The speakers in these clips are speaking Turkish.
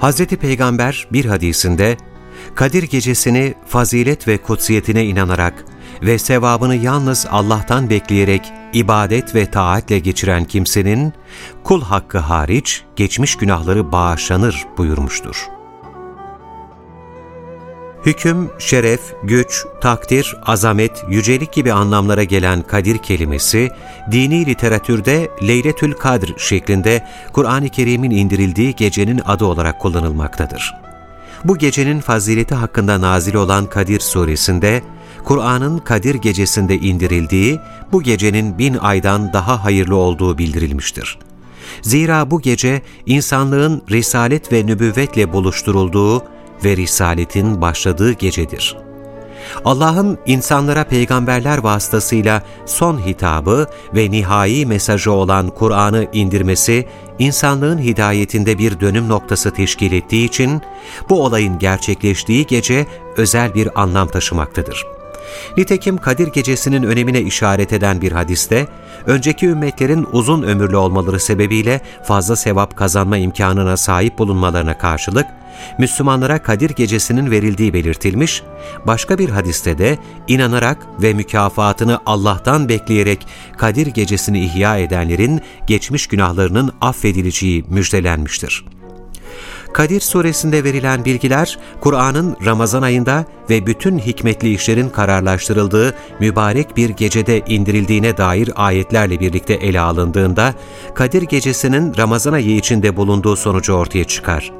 Hz. Peygamber bir hadisinde Kadir Gecesini fazilet ve kutsiyetine inanarak ve sevabını yalnız Allah'tan bekleyerek ibadet ve taatle geçiren kimsenin kul hakkı hariç geçmiş günahları bağışlanır buyurmuştur. Hüküm, şeref, güç, takdir, azamet, yücelik gibi anlamlara gelen kadir kelimesi, dini literatürde Leyletül Kadr şeklinde Kur'an-ı Kerim'in indirildiği gecenin adı olarak kullanılmaktadır. Bu gecenin fazileti hakkında nazil olan Kadir suresinde, Kur'an'ın Kadir gecesinde indirildiği, bu gecenin bin aydan daha hayırlı olduğu bildirilmiştir. Zira bu gece insanlığın risalet ve nübüvvetle buluşturulduğu ve risaletin başladığı gecedir. Allah'ın insanlara peygamberler vasıtasıyla son hitabı ve nihai mesajı olan Kur'an'ı indirmesi, insanlığın hidayetinde bir dönüm noktası teşkil ettiği için bu olayın gerçekleştiği gece özel bir anlam taşımaktadır. Nitekim Kadir Gecesi'nin önemine işaret eden bir hadiste, önceki ümmetlerin uzun ömürlü olmaları sebebiyle fazla sevap kazanma imkanına sahip bulunmalarına karşılık, Müslümanlara Kadir Gecesi'nin verildiği belirtilmiş, başka bir hadiste de inanarak ve mükafatını Allah'tan bekleyerek Kadir Gecesi'ni ihya edenlerin geçmiş günahlarının affedileceği müjdelenmiştir. Kadir suresinde verilen bilgiler, Kur'an'ın Ramazan ayında ve bütün hikmetli işlerin kararlaştırıldığı mübarek bir gecede indirildiğine dair ayetlerle birlikte ele alındığında, Kadir gecesinin Ramazan ayı içinde bulunduğu sonucu ortaya çıkar.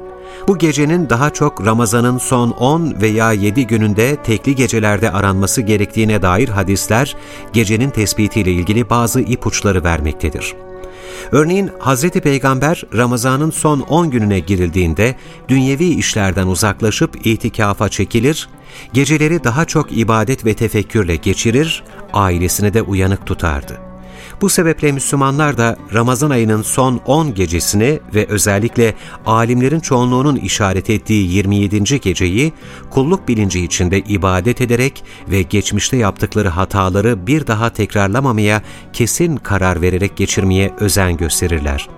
Bu gecenin daha çok Ramazan'ın son 10 veya 7 gününde tekli gecelerde aranması gerektiğine dair hadisler, gecenin tespitiyle ilgili bazı ipuçları vermektedir. Örneğin Hz. Peygamber Ramazan'ın son 10 gününe girildiğinde dünyevi işlerden uzaklaşıp itikafa çekilir, geceleri daha çok ibadet ve tefekkürle geçirir, ailesini de uyanık tutardı. Bu sebeple Müslümanlar da Ramazan ayının son 10 gecesini ve özellikle alimlerin çoğunluğunun işaret ettiği 27. geceyi kulluk bilinci içinde ibadet ederek ve geçmişte yaptıkları hataları bir daha tekrarlamamaya kesin karar vererek geçirmeye özen gösterirler.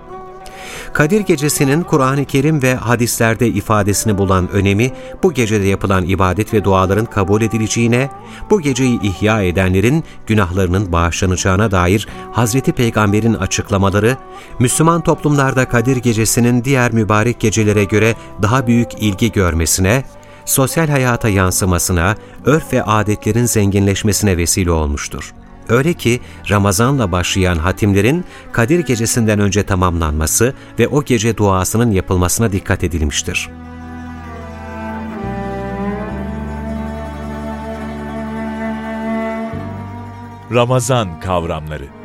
Kadir Gecesi'nin Kur'an-ı Kerim ve hadislerde ifadesini bulan önemi, bu gecede yapılan ibadet ve duaların kabul edileceğine, bu geceyi ihya edenlerin günahlarının bağışlanacağına dair Hazreti Peygamber'in açıklamaları, Müslüman toplumlarda Kadir Gecesi'nin diğer mübarek gecelere göre daha büyük ilgi görmesine, sosyal hayata yansımasına, örf ve adetlerin zenginleşmesine vesile olmuştur. Öyle ki Ramazan'la başlayan hatimlerin Kadir Gecesi'nden önce tamamlanması ve o gece duasının yapılmasına dikkat edilmiştir. Ramazan kavramları